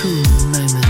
cool moments.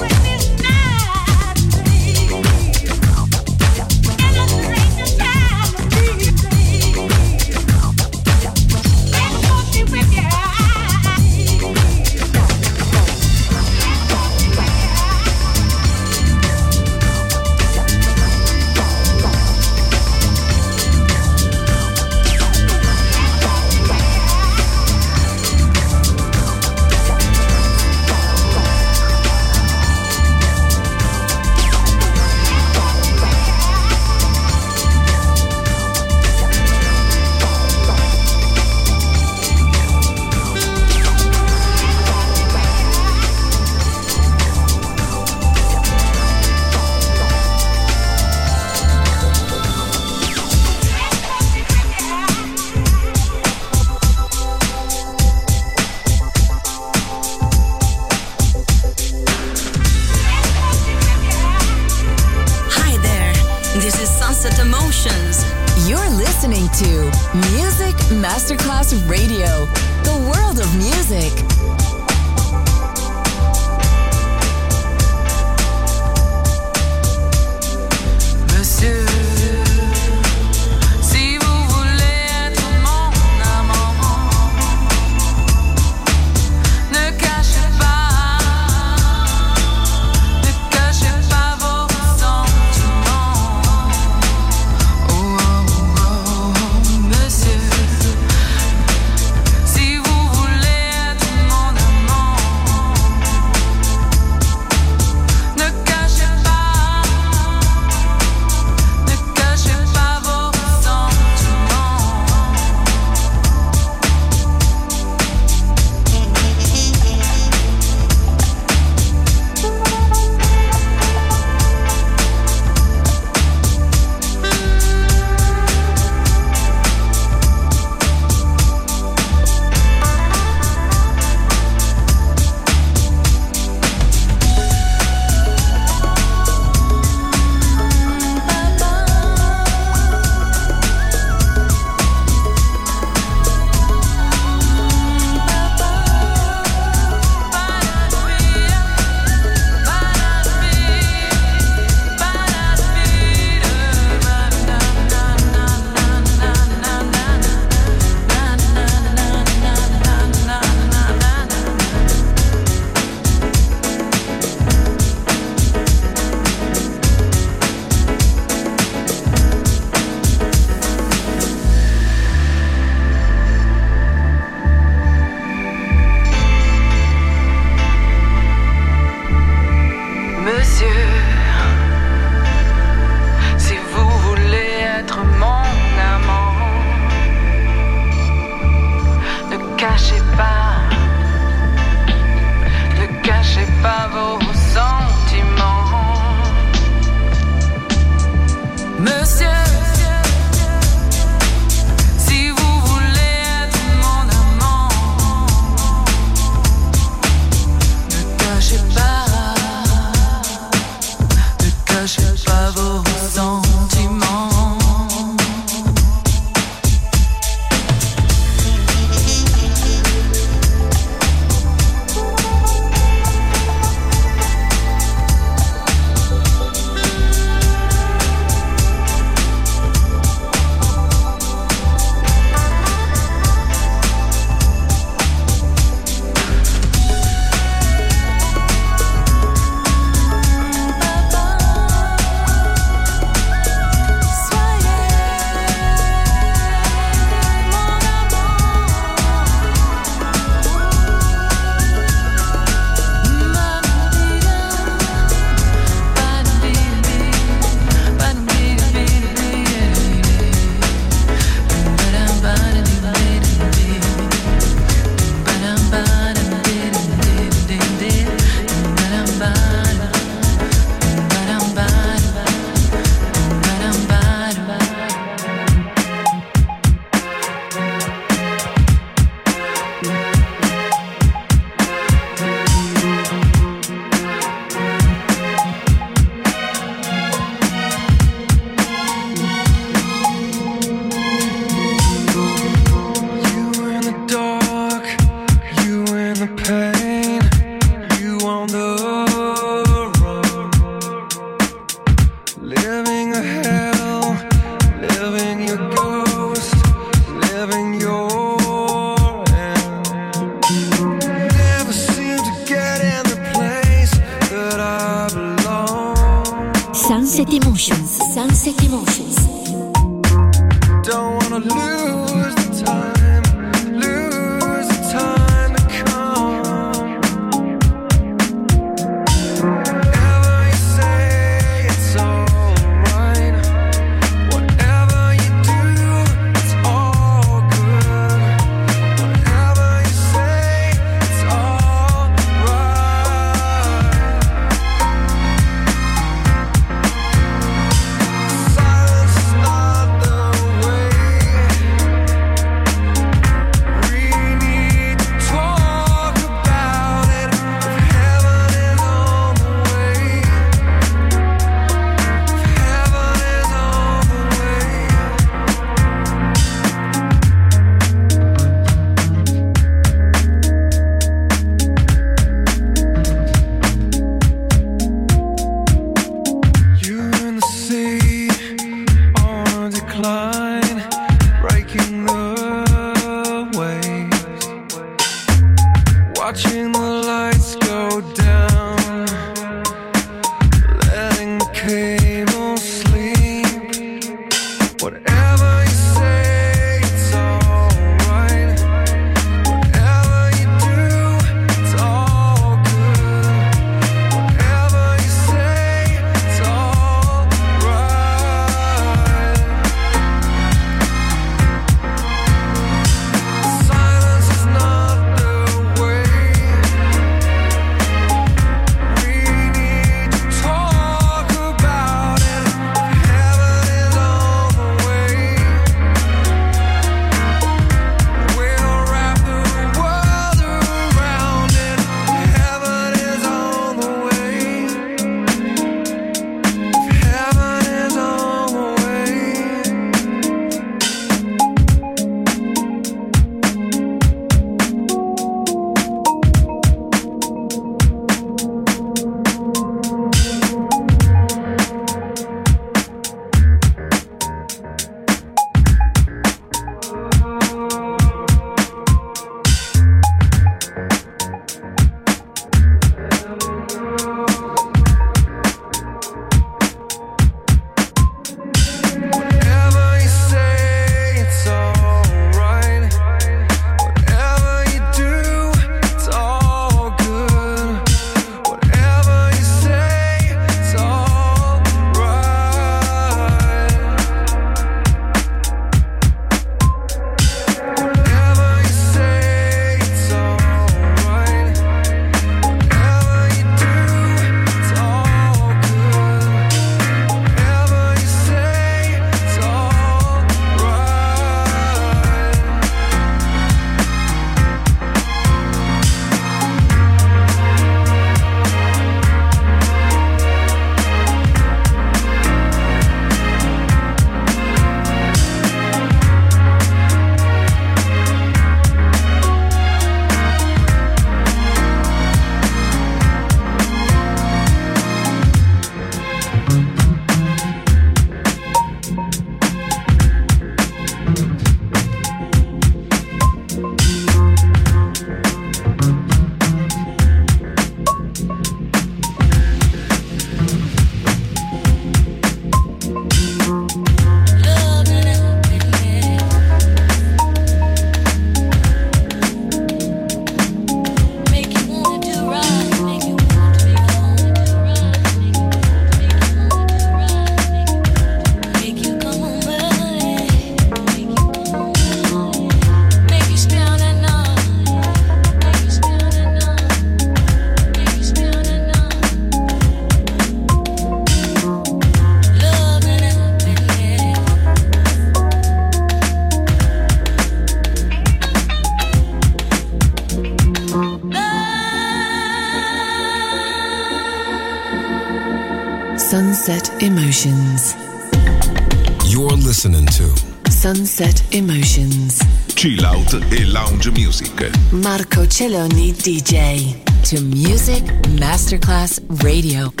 Marco Celloni DJ. To Music Masterclass Radio.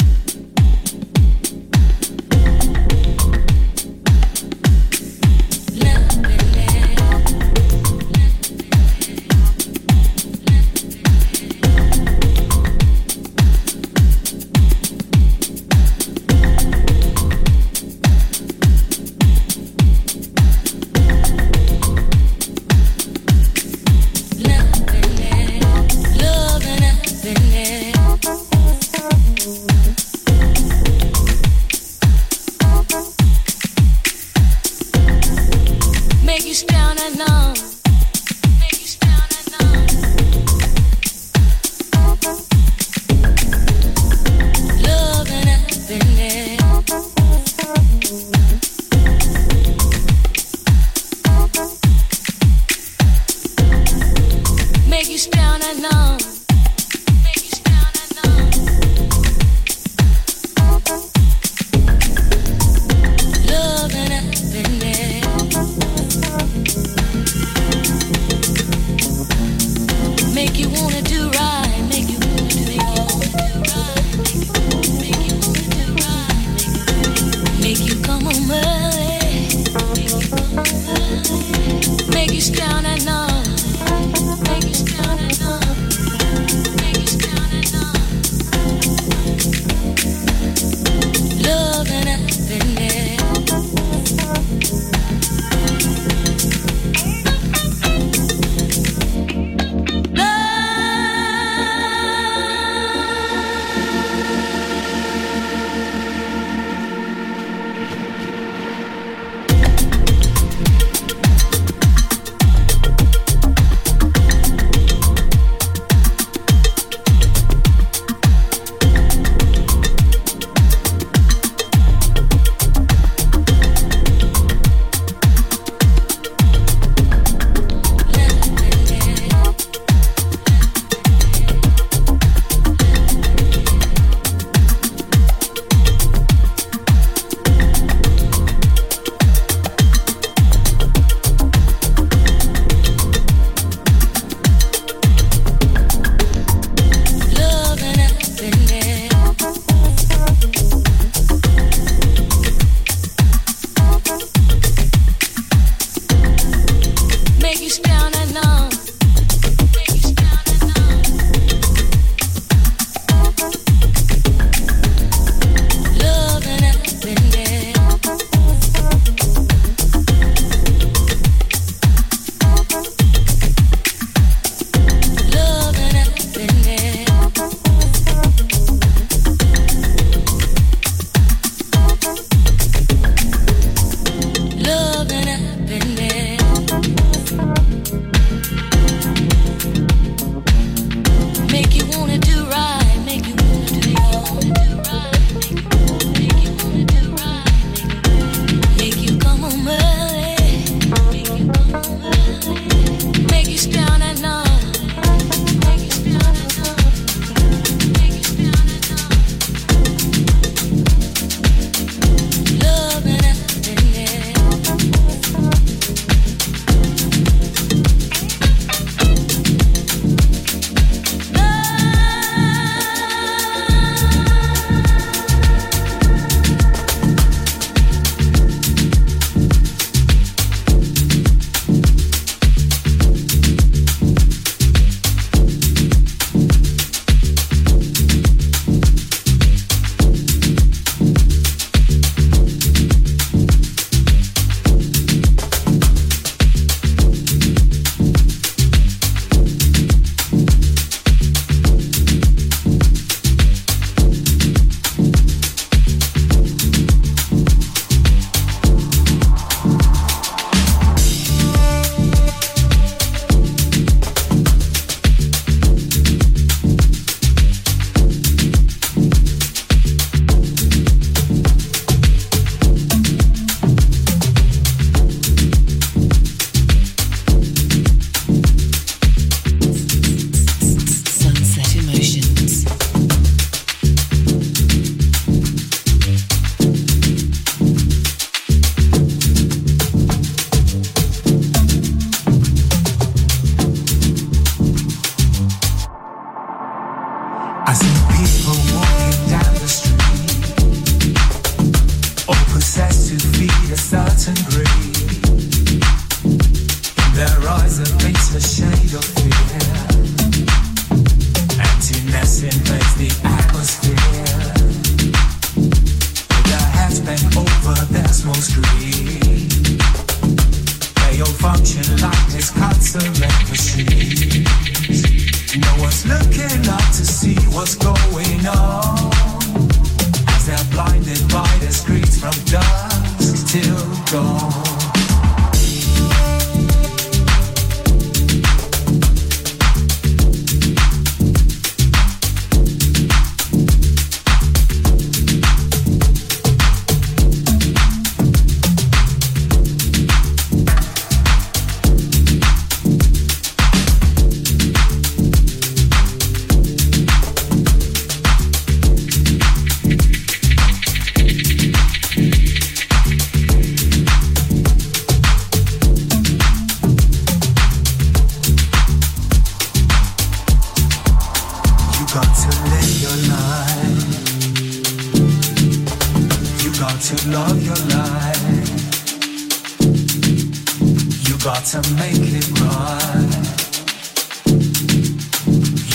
got to make it right.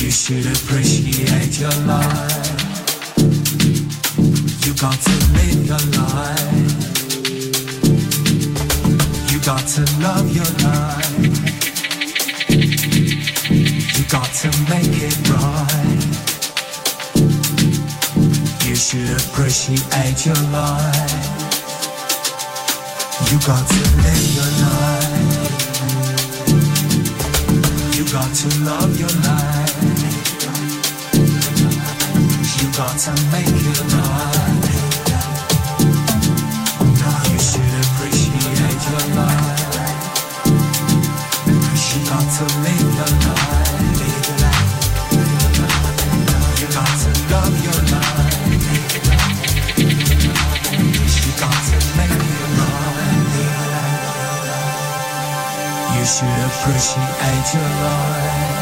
You should appreciate your life. You got to live your life. You got to love your life. You got to make it right. You should appreciate your life. You got to live your life got to love your life. You got to make it alive. pushing at your life.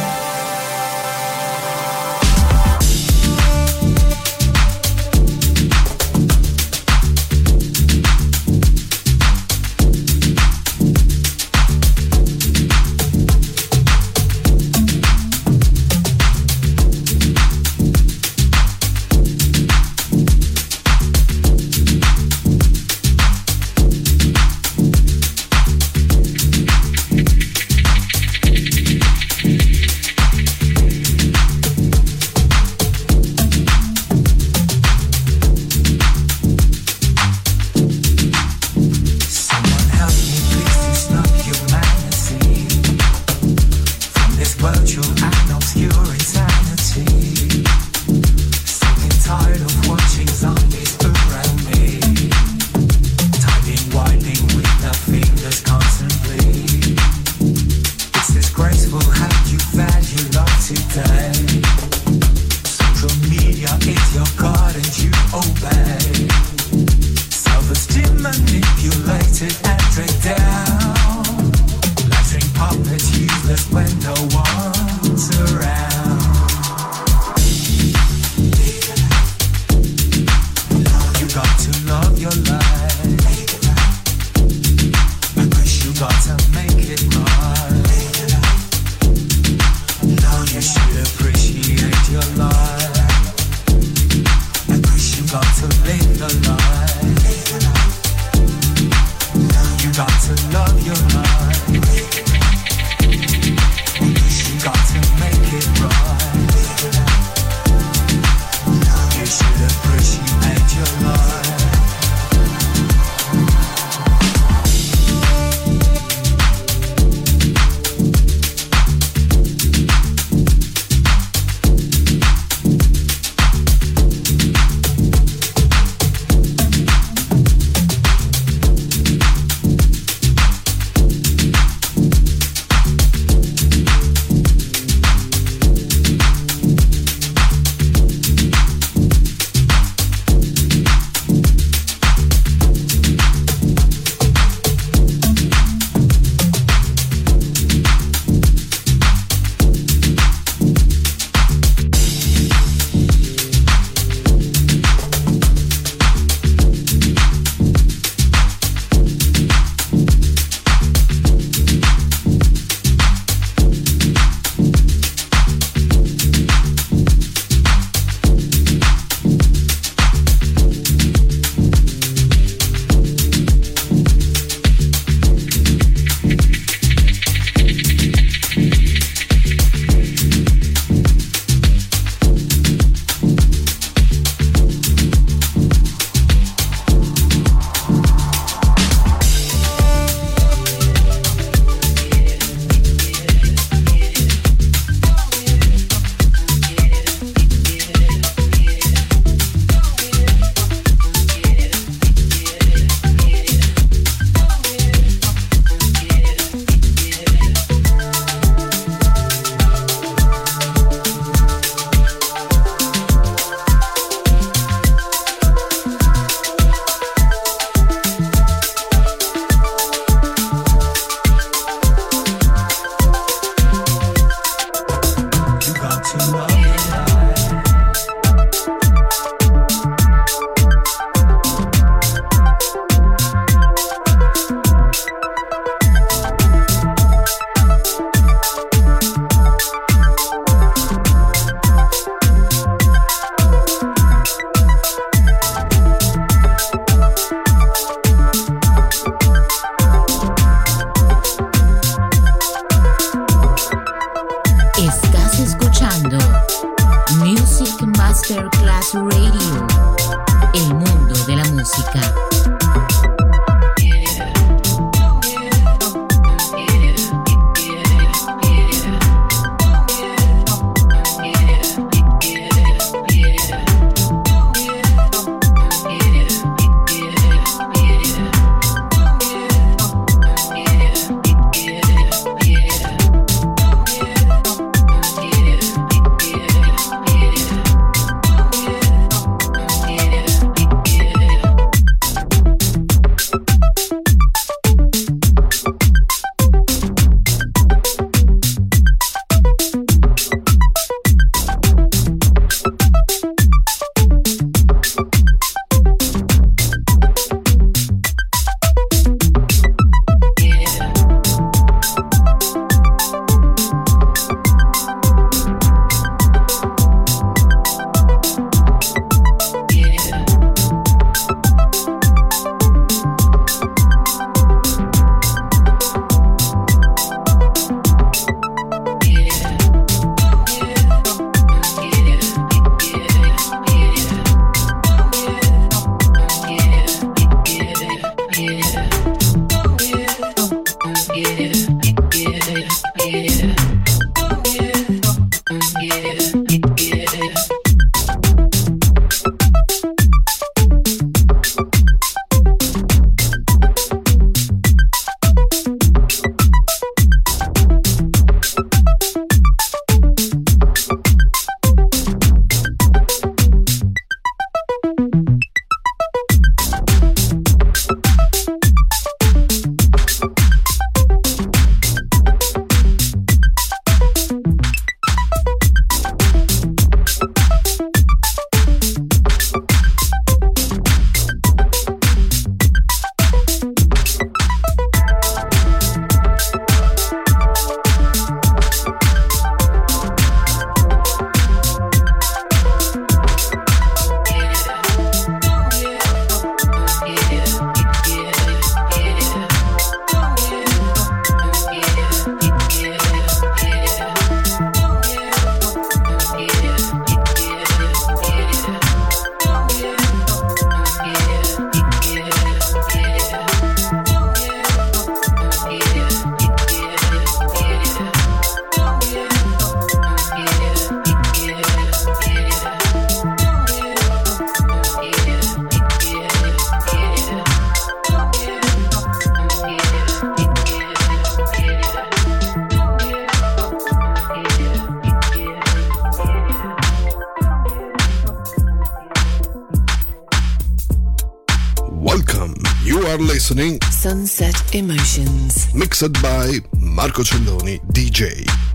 Emotions. Mixed by Marco Celloni DJ.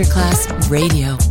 Masterclass Radio.